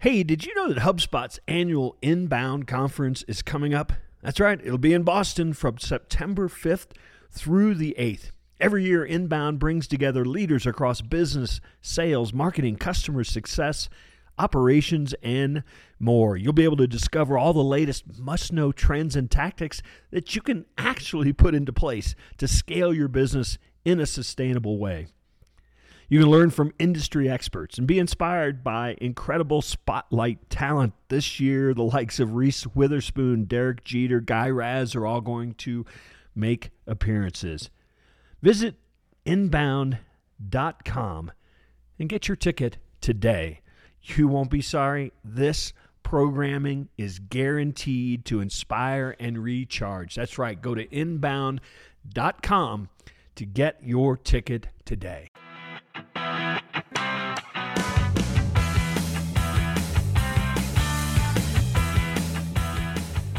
Hey, did you know that HubSpot's annual Inbound conference is coming up? That's right, it'll be in Boston from September 5th through the 8th. Every year, Inbound brings together leaders across business, sales, marketing, customer success, operations, and more. You'll be able to discover all the latest must know trends and tactics that you can actually put into place to scale your business in a sustainable way. You can learn from industry experts and be inspired by incredible spotlight talent. This year, the likes of Reese Witherspoon, Derek Jeter, Guy Raz are all going to make appearances. Visit inbound.com and get your ticket today. You won't be sorry. This programming is guaranteed to inspire and recharge. That's right. Go to inbound.com to get your ticket today.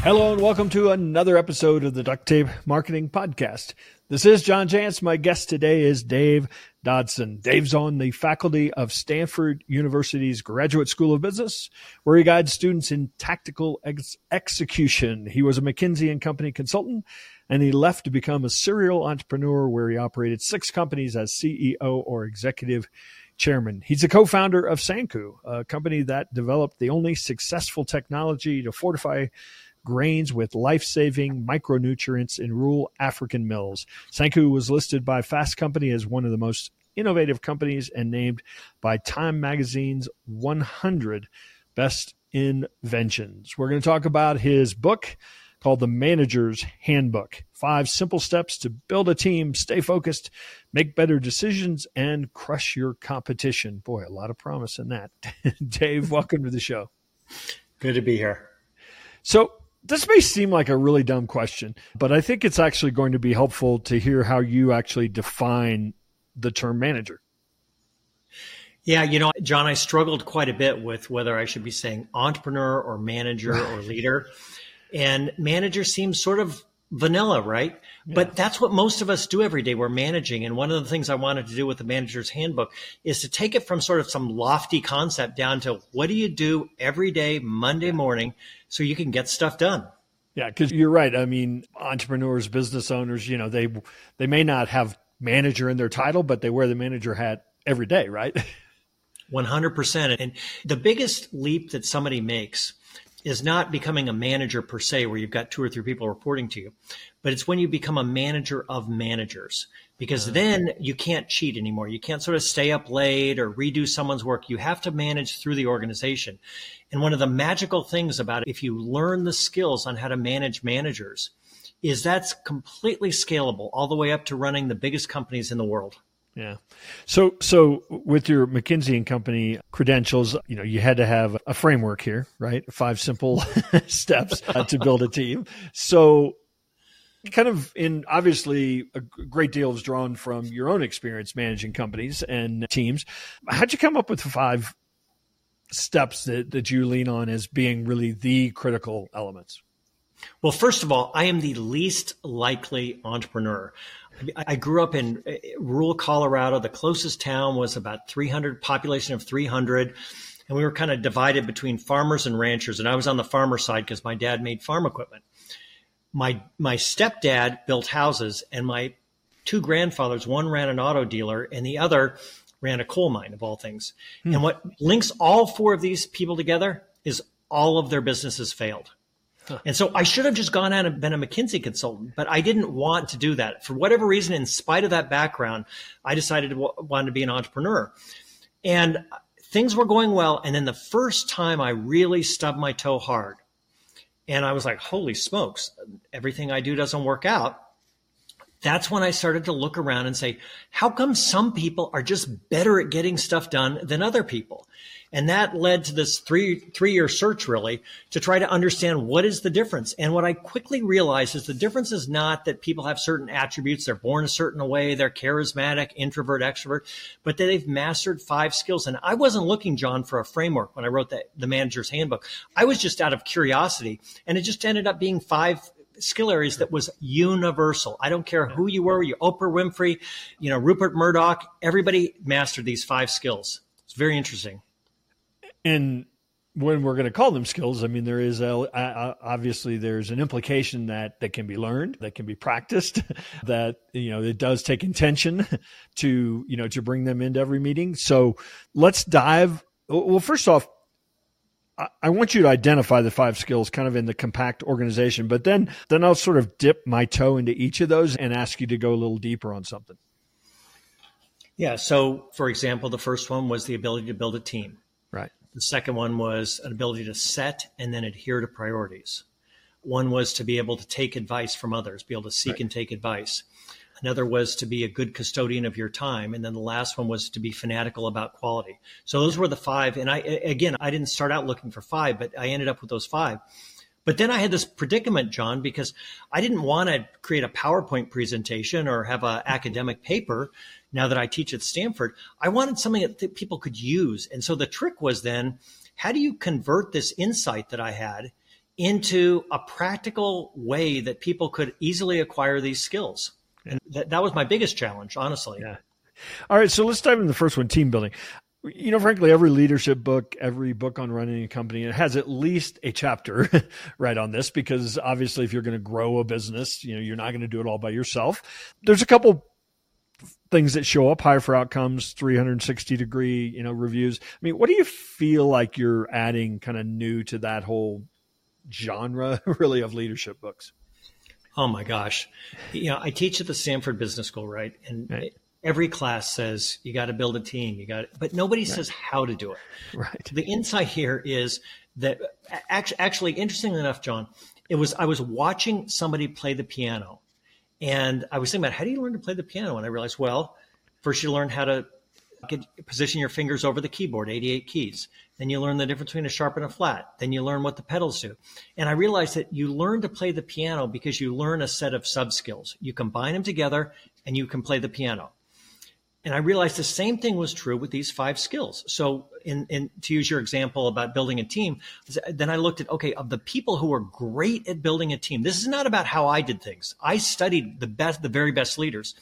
Hello and welcome to another episode of the Duct Tape Marketing Podcast. This is John Jantsch. My guest today is Dave Dodson. Dave's on the faculty of Stanford University's Graduate School of Business, where he guides students in tactical ex- execution. He was a McKinsey and Company consultant, and he left to become a serial entrepreneur, where he operated six companies as CEO or executive chairman. He's a co-founder of Sanku, a company that developed the only successful technology to fortify grains with life saving micronutrients in rural African mills. Sanku was listed by Fast Company as one of the most innovative companies and named by Time Magazine's 100 Best Inventions. We're going to talk about his book called The Manager's Handbook Five Simple Steps to Build a Team, Stay Focused, Make Better Decisions, and Crush Your Competition. Boy, a lot of promise in that. Dave, welcome to the show. Good to be here. So, this may seem like a really dumb question, but I think it's actually going to be helpful to hear how you actually define the term manager. Yeah, you know, John, I struggled quite a bit with whether I should be saying entrepreneur or manager or leader. And manager seems sort of vanilla, right? Yeah. But that's what most of us do every day. We're managing. And one of the things I wanted to do with the manager's handbook is to take it from sort of some lofty concept down to what do you do every day, Monday morning, so you can get stuff done. Yeah, because you're right. I mean, entrepreneurs, business owners, you know, they they may not have manager in their title, but they wear the manager hat every day, right? 100%. And the biggest leap that somebody makes is not becoming a manager per se, where you've got two or three people reporting to you, but it's when you become a manager of managers, because uh, then you can't cheat anymore. You can't sort of stay up late or redo someone's work. You have to manage through the organization. And one of the magical things about it, if you learn the skills on how to manage managers, is that's completely scalable all the way up to running the biggest companies in the world. Yeah. So so with your McKinsey and Company credentials, you know, you had to have a framework here, right? Five simple steps to build a team. So kind of in obviously a great deal is drawn from your own experience managing companies and teams. How'd you come up with five steps that, that you lean on as being really the critical elements? Well, first of all, I am the least likely entrepreneur. I grew up in rural Colorado. The closest town was about 300, population of 300. And we were kind of divided between farmers and ranchers. And I was on the farmer side because my dad made farm equipment. My, my stepdad built houses, and my two grandfathers, one ran an auto dealer, and the other ran a coal mine, of all things. Hmm. And what links all four of these people together is all of their businesses failed. And so I should have just gone out and been a McKinsey consultant, but I didn't want to do that. For whatever reason, in spite of that background, I decided to want to be an entrepreneur. And things were going well. And then the first time I really stubbed my toe hard, and I was like, holy smokes, everything I do doesn't work out. That's when I started to look around and say, how come some people are just better at getting stuff done than other people? And that led to this three, three year search really to try to understand what is the difference. And what I quickly realized is the difference is not that people have certain attributes. They're born a certain way. They're charismatic, introvert, extrovert, but that they've mastered five skills. And I wasn't looking, John, for a framework when I wrote the, the manager's handbook. I was just out of curiosity and it just ended up being five skill areas that was universal. I don't care who you were, you Oprah Winfrey, you know, Rupert Murdoch, everybody mastered these five skills. It's very interesting. And when we're going to call them skills, I mean, there is a, obviously there's an implication that that can be learned, that can be practiced, that you know it does take intention to you know to bring them into every meeting. So let's dive. Well, first off, I want you to identify the five skills kind of in the compact organization, but then then I'll sort of dip my toe into each of those and ask you to go a little deeper on something. Yeah. So, for example, the first one was the ability to build a team. Right. The second one was an ability to set and then adhere to priorities. One was to be able to take advice from others, be able to seek right. and take advice. Another was to be a good custodian of your time. And then the last one was to be fanatical about quality. So those were the five. And I, again, I didn't start out looking for five, but I ended up with those five. But then I had this predicament, John, because I didn't want to create a PowerPoint presentation or have an academic paper now that I teach at Stanford. I wanted something that people could use. And so the trick was then, how do you convert this insight that I had into a practical way that people could easily acquire these skills? And that, that was my biggest challenge, honestly. Yeah. All right. So let's dive into the first one team building you know, frankly, every leadership book, every book on running a company, it has at least a chapter right on this because obviously, if you're going to grow a business, you know, you're not going to do it all by yourself. There's a couple things that show up higher for outcomes 360 degree you know reviews. I mean what do you feel like you're adding kind of new to that whole genre really of leadership books? Oh my gosh. You know i teach at the stanford business school right? And right every class says you got to build a team you got but nobody right. says how to do it. Right. The insight here is that actually, actually interestingly enough john it was i was watching somebody play the piano and i was thinking about how do you learn to play the piano? And i realized well first you learn how to get position your fingers over the keyboard 88 keys. Then you learn the difference between a sharp and a flat. Then you learn what the pedals do. And i realized that you learn to play the piano because you learn a set of sub skills you combine them together and you can play the piano and I realized the same thing was true with these five skills. So, in, in, to use your example about building a team, then I looked at okay, of the people who are great at building a team. This is not about how I did things. I studied the best, the very best leaders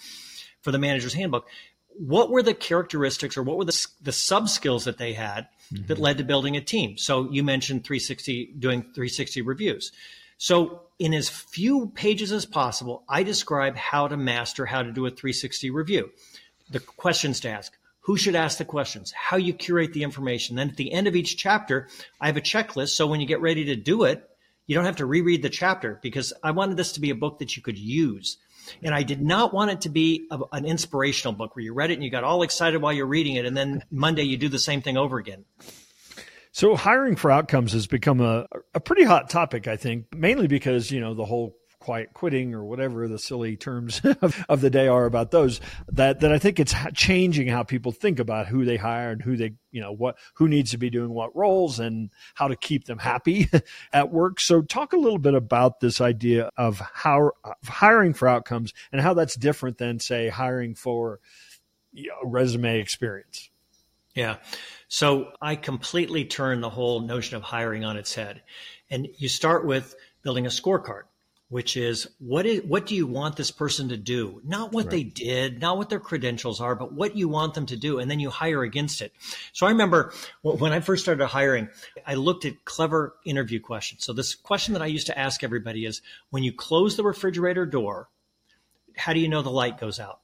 for the manager's handbook. What were the characteristics, or what were the the sub skills that they had mm-hmm. that led to building a team? So you mentioned 360 doing 360 reviews. So in as few pages as possible, I describe how to master how to do a 360 review the questions to ask, who should ask the questions, how you curate the information. Then at the end of each chapter, I have a checklist. So when you get ready to do it, you don't have to reread the chapter because I wanted this to be a book that you could use. And I did not want it to be a, an inspirational book where you read it and you got all excited while you're reading it. And then Monday you do the same thing over again. So hiring for outcomes has become a, a pretty hot topic, I think, mainly because, you know, the whole quiet quitting or whatever the silly terms of, of the day are about those that that I think it's changing how people think about who they hire and who they you know what who needs to be doing what roles and how to keep them happy at work. So talk a little bit about this idea of how of hiring for outcomes and how that's different than say hiring for you know, resume experience. Yeah. So I completely turn the whole notion of hiring on its head. And you start with building a scorecard which is what is what do you want this person to do? Not what right. they did not what their credentials are but what you want them to do and then you hire against it. So i remember when i first started hiring i looked at clever interview questions. So this question that i used to ask everybody is when you close the refrigerator door how do you know the light goes out?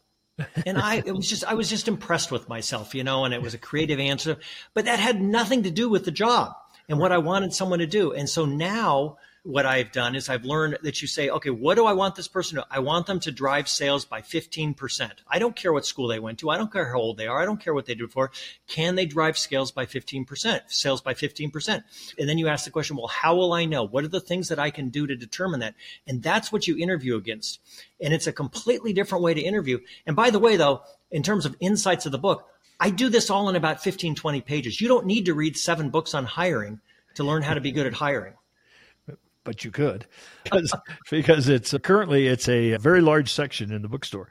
And I it was just I was just impressed with myself, you know, and it was a creative answer, but that had nothing to do with the job and what I wanted someone to do. And so now what I've done is I've learned that you say, okay, what do I want this person to? I want them to drive sales by 15%. I don't care what school they went to. I don't care how old they are. I don't care what they did before. Can they drive sales by 15%? Sales by 15%. And then you ask the question, well, how will I know? What are the things that I can do to determine that? And that's what you interview against. And it's a completely different way to interview. And by the way, though, in terms of insights of the book, I do this all in about 15, 20 pages. You don't need to read seven books on hiring to learn how to be good at hiring but you could because, it's currently it's a very large section in the bookstore.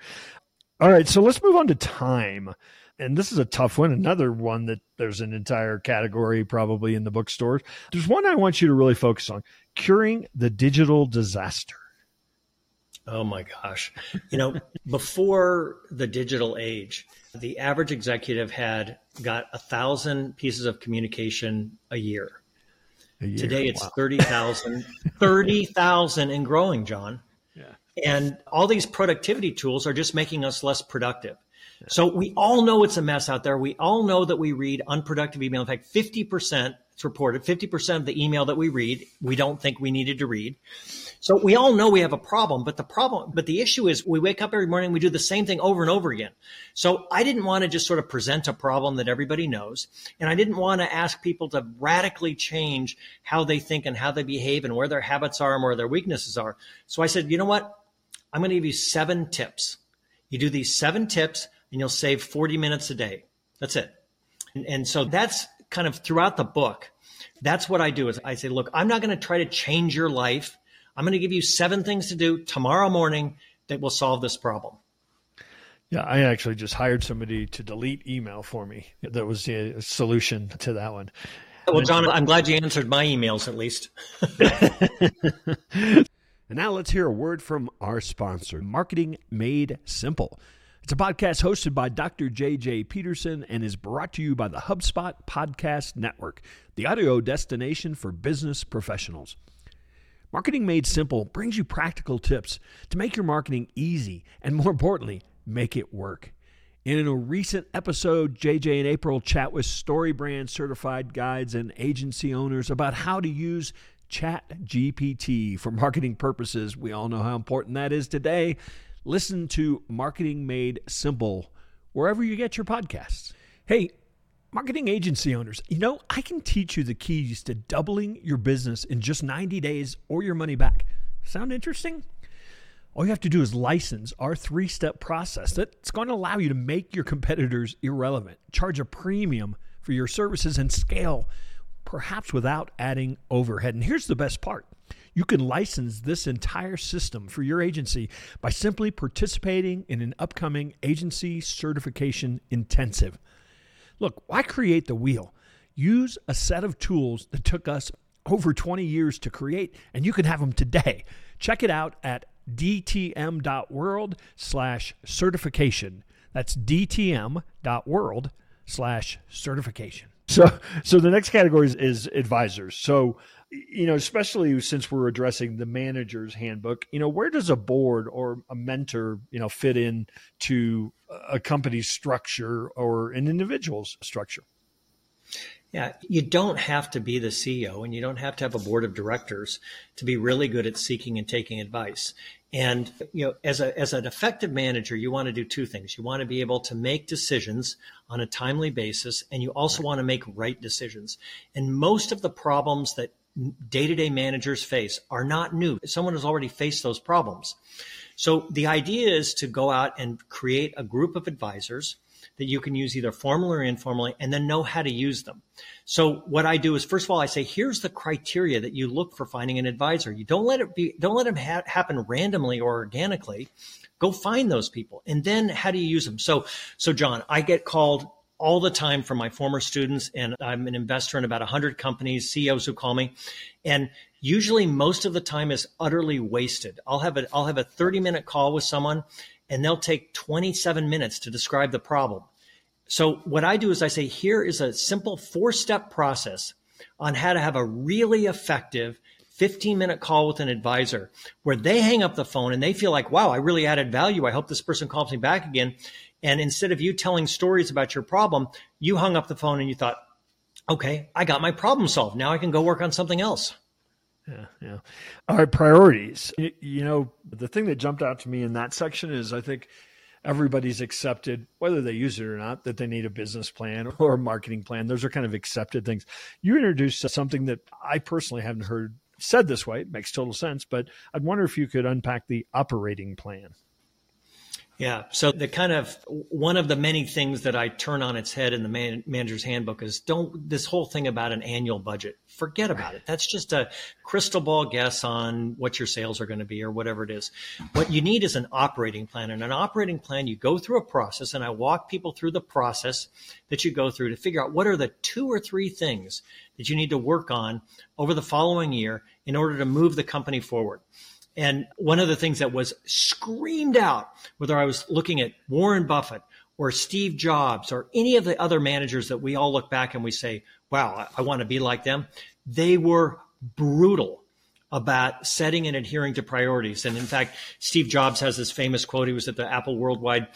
All right, so let's move on to time. And this is a tough one, another one that there's an entire category probably in the bookstores. There's one I want you to really focus on curing the digital disaster. Oh my gosh. You know, before the digital age, the average executive had got a thousand pieces of communication a year Today it's wow. 30,000, 30,000 and growing, John. Yeah. And all these productivity tools are just making us less productive. Yeah. So we all know it's a mess out there. We all know that we read unproductive email. In fact, 50%, it's reported, 50% of the email that we read, we don't think we needed to read. So we all know we have a problem, but the problem, but the issue is we wake up every morning, we do the same thing over and over again. So I didn't want to just sort of present a problem that everybody knows. And I didn't want to ask people to radically change how they think and how they behave and where their habits are and where their weaknesses are. So I said, you know what? I'm going to give you seven tips. You do these seven tips and you'll save 40 minutes a day. That's it. And, and so that's kind of throughout the book. That's what I do is I say, look, I'm not going to try to change your life. I'm going to give you seven things to do tomorrow morning that will solve this problem. Yeah, I actually just hired somebody to delete email for me. That was the solution to that one. Well, John, I'm glad you answered my emails at least. and now let's hear a word from our sponsor, Marketing Made Simple. It's a podcast hosted by Dr. J.J. Peterson and is brought to you by the HubSpot Podcast Network, the audio destination for business professionals. Marketing Made Simple brings you practical tips to make your marketing easy and, more importantly, make it work. In a recent episode, JJ and April chat with StoryBrand certified guides and agency owners about how to use Chat GPT for marketing purposes. We all know how important that is today. Listen to Marketing Made Simple wherever you get your podcasts. Hey, Marketing agency owners, you know, I can teach you the keys to doubling your business in just 90 days or your money back. Sound interesting? All you have to do is license our three step process that's going to allow you to make your competitors irrelevant, charge a premium for your services, and scale, perhaps without adding overhead. And here's the best part you can license this entire system for your agency by simply participating in an upcoming agency certification intensive. Look, why create the wheel? Use a set of tools that took us over 20 years to create, and you can have them today. Check it out at dtm.world slash certification. That's dtm.world slash certification. So, so the next category is, is advisors. So, you know, especially since we're addressing the manager's handbook, you know, where does a board or a mentor, you know, fit in to a company's structure or an individual's structure? Yeah, you don't have to be the CEO and you don't have to have a board of directors to be really good at seeking and taking advice. And you know, as a as an effective manager, you want to do two things. You want to be able to make decisions on a timely basis, and you also want to make right decisions. And most of the problems that day-to-day managers face are not new. Someone has already faced those problems. So the idea is to go out and create a group of advisors that you can use either formally or informally and then know how to use them. So what I do is first of all I say here's the criteria that you look for finding an advisor. You don't let it be don't let them ha- happen randomly or organically. Go find those people. And then how do you use them? So so John, I get called all the time from my former students, and I'm an investor in about 100 companies, CEOs who call me. And usually most of the time is utterly wasted. I'll have a, I'll have a 30 minute call with someone and they'll take 27 minutes to describe the problem. So what I do is I say, here is a simple four step process on how to have a really effective 15 minute call with an advisor where they hang up the phone and they feel like, wow, I really added value. I hope this person calls me back again. And instead of you telling stories about your problem, you hung up the phone and you thought, okay, I got my problem solved. Now I can go work on something else. Yeah, yeah. All right, priorities. You know, the thing that jumped out to me in that section is I think everybody's accepted, whether they use it or not, that they need a business plan or a marketing plan. Those are kind of accepted things. You introduced something that I personally haven't heard said this way. It makes total sense, but I'd wonder if you could unpack the operating plan. Yeah. So the kind of one of the many things that I turn on its head in the man, manager's handbook is don't this whole thing about an annual budget. Forget about it. That's just a crystal ball guess on what your sales are going to be or whatever it is. What you need is an operating plan. And an operating plan, you go through a process and I walk people through the process that you go through to figure out what are the two or three things that you need to work on over the following year in order to move the company forward. And one of the things that was screamed out, whether I was looking at Warren Buffett or Steve Jobs or any of the other managers that we all look back and we say, wow, I, I want to be like them. they were brutal about setting and adhering to priorities. And in fact, Steve Jobs has this famous quote. He was at the Apple Worldwide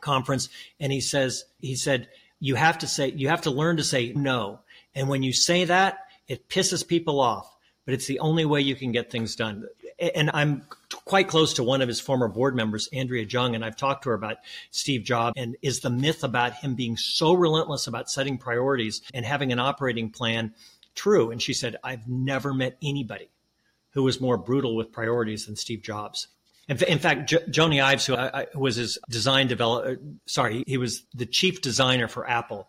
conference and he says, he said, you have to say, you have to learn to say no. And when you say that, it pisses people off, but it's the only way you can get things done. And I'm quite close to one of his former board members, Andrea Jung, and I've talked to her about Steve Jobs and is the myth about him being so relentless about setting priorities and having an operating plan true? And she said, I've never met anybody who was more brutal with priorities than Steve Jobs. In, in fact, J- Jony Ives, who, I, was his design developer, uh, sorry, he was the chief designer for Apple.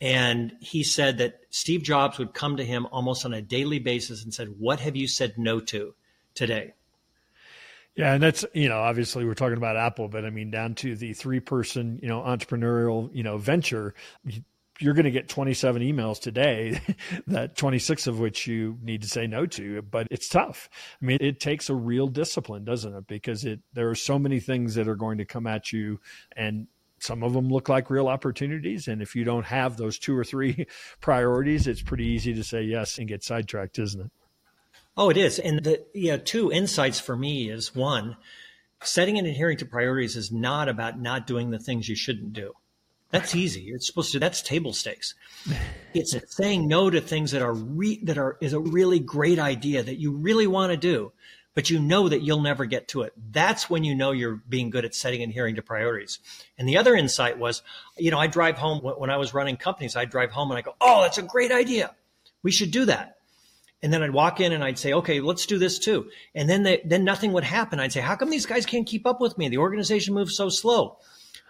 And he said that Steve Jobs would come to him almost on a daily basis and said, What have you said no to today? Yeah, and that's you know obviously we're talking about Apple, but I mean down to the three person you know entrepreneurial you know venture, you're going to get 27 emails today, that 26 of which you need to say no to, but it's tough. I mean, it takes a real discipline, doesn't it? Because it there are so many things that are going to come at you and some of them look like real opportunities and if you don't have those two or three priorities, it's pretty easy to say yes and get sidetracked, isn't it? Oh, it is. And the you know, two insights for me is one, setting and adhering to priorities is not about not doing the things you shouldn't do that's easy. It's supposed to. That's table stakes. It's saying no to things that are re, that are is a really great idea that you really want to do, but you know that you'll never get to it. That's when you know you're being good at setting and adhering to priorities. And the other insight was, you know, I drive home when I was running companies. I drive home and I go, "Oh, that's a great idea. We should do that." And then I'd walk in and I'd say, "Okay, let's do this too." And then they, then nothing would happen. I'd say, "How come these guys can't keep up with me? The organization moves so slow."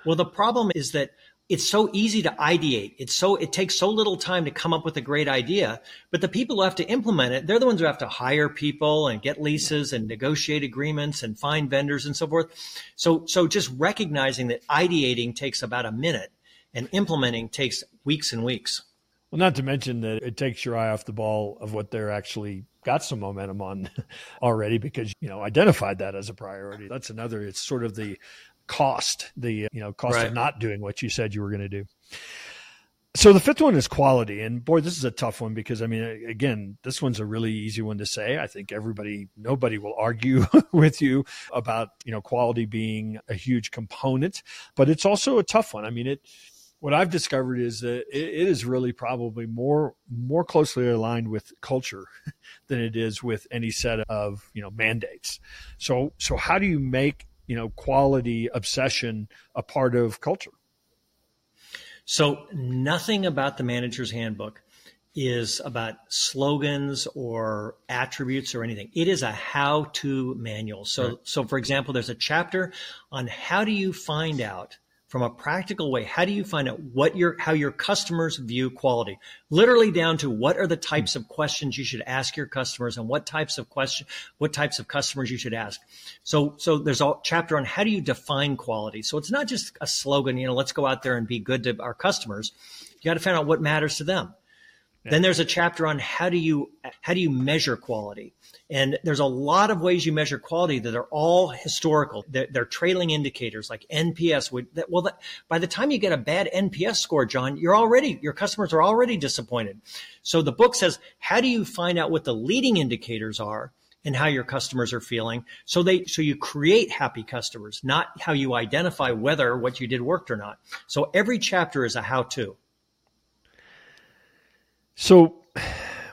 Well, the problem is that it's so easy to ideate. It's so, it takes so little time to come up with a great idea, but the people who have to implement it, they're the ones who have to hire people and get leases and negotiate agreements and find vendors and so forth. So, so just recognizing that ideating takes about a minute and implementing takes weeks and weeks. Well, not to mention that it takes your eye off the ball of what they're actually got some momentum on already because you know identified that as a priority. That's another. It's sort of the cost, the you know cost right. of not doing what you said you were going to do. So the fifth one is quality, and boy, this is a tough one because I mean, again, this one's a really easy one to say. I think everybody, nobody will argue with you about you know quality being a huge component, but it's also a tough one. I mean, it. What I've discovered is that it, is really probably more more closely aligned with culture than it is with any set of you know mandates. So so how do you make you know quality obsession a part of culture so nothing about the manager's handbook is about slogans or attributes or anything it is a how to manual so right. so for example there's a chapter on how do you find out from a practical way. How do you find out what your how your customers view quality? Literally down to what are the types of questions you should ask your customers and what types of question what types of customers you should ask. So so there's a chapter on how do you define quality. So it's not just a slogan you know let's go out there and be good to our customers. You got to find out what matters to them then there's a chapter on how do you how do you measure quality and there's a lot of ways you measure quality that are all historical. They're, they're trailing indicators like NPS. Would, that, well, that, by the time you get a bad NPS score, John, you're already, your customers are already disappointed. So the book says, how do you find out what the leading indicators are? and how your customers are feeling. So they, so you create happy customers, not how you identify whether what you did worked or not. So every chapter is a how to. So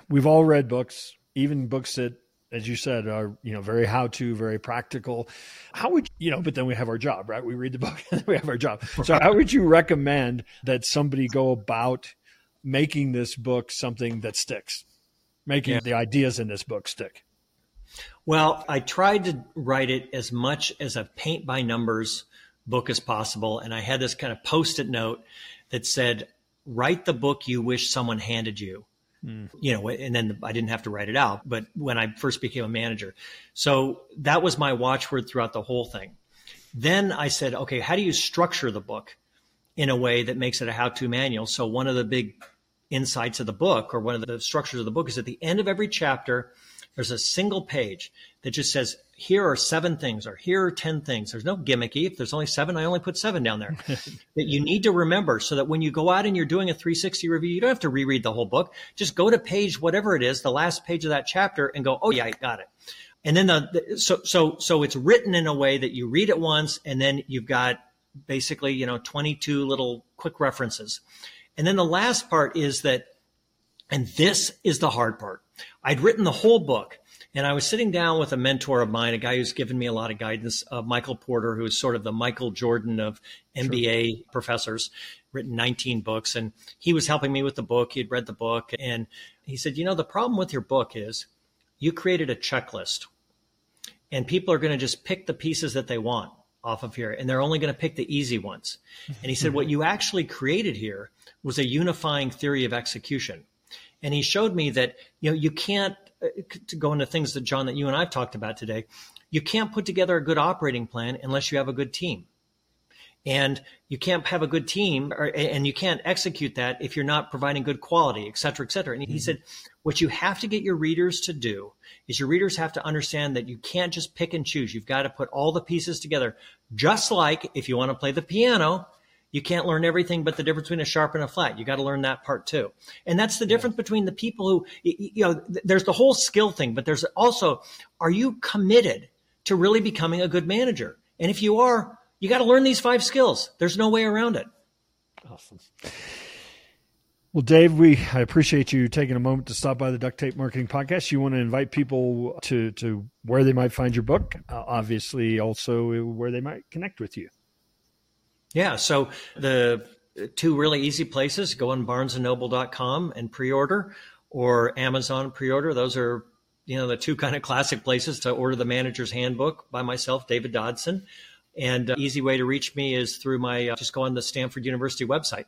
we've all read books, even books that as you said, are you know very how to, very practical. How would you know? But then we have our job, right? We read the book and we have our job. So how would you recommend that somebody go about making this book something that sticks, making yeah. the ideas in this book stick? Well, I tried to write it as much as a paint by numbers book as possible, and I had this kind of post-it note that said, "Write the book you wish someone handed you." Mm. You know, and then I didn't have to write it out, but when I first became a manager. So that was my watchword throughout the whole thing. Then I said, okay, how do you structure the book in a way that makes it a how to manual? So one of the big insights of the book or one of the structures of the book is at the end of every chapter, there's a single page that just says, here are seven things or here are 10 things. There's no gimmicky. If there's only seven, I only put seven down there that you need to remember so that when you go out and you're doing a 360 review, you don't have to reread the whole book. Just go to page, whatever it is, the last page of that chapter and go, Oh yeah, I got it. And then the, the so, so, so it's written in a way that you read it once and then you've got basically, you know, 22 little quick references. And then the last part is that, and this is the hard part. I'd written the whole book and I was sitting down with a mentor of mine, a guy who's given me a lot of guidance, uh, Michael Porter, who's sort of the Michael Jordan of MBA sure. professors, written 19 books. And he was helping me with the book. He had read the book. And he said, You know, the problem with your book is you created a checklist, and people are going to just pick the pieces that they want off of here, and they're only going to pick the easy ones. And he said, What you actually created here was a unifying theory of execution. And he showed me that, you know, you can't to go into things that John that you and I've talked about today, you can't put together a good operating plan unless you have a good team. And you can't have a good team or, and you can't execute that if you're not providing good quality, et cetera, et cetera. And he mm-hmm. said, what you have to get your readers to do is your readers have to understand that you can't just pick and choose. You've got to put all the pieces together. Just like if you want to play the piano, you can't learn everything but the difference between a sharp and a flat. You got to learn that part too. And that's the difference between the people who, you know, there's the whole skill thing, but there's also, are you committed to really becoming a good manager? And if you are, you got to learn these five skills. There's no way around it. Awesome. Well, Dave, we I appreciate you taking a moment to stop by the Duct Tape Marketing Podcast. You want to invite people to to where they might find your book, uh, obviously, also where they might connect with you. Yeah. So the two really easy places go on barnesandnoble.com and pre-order or Amazon pre-order. Those are, you know, the two kind of classic places to order the manager's handbook by myself, David Dodson. And uh, easy way to reach me is through my, uh, just go on the Stanford University website.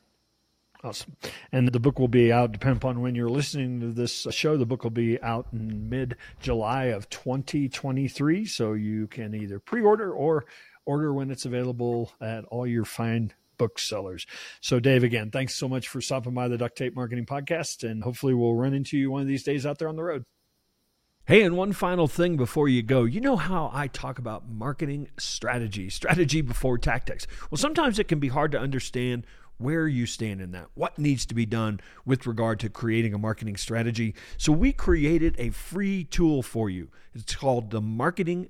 Awesome. And the book will be out, depending upon when you're listening to this show, the book will be out in mid July of 2023. So you can either pre order or Order when it's available at all your fine booksellers. So, Dave, again, thanks so much for stopping by the Duct Tape Marketing Podcast, and hopefully, we'll run into you one of these days out there on the road. Hey, and one final thing before you go. You know how I talk about marketing strategy, strategy before tactics. Well, sometimes it can be hard to understand where you stand in that, what needs to be done with regard to creating a marketing strategy. So, we created a free tool for you. It's called the Marketing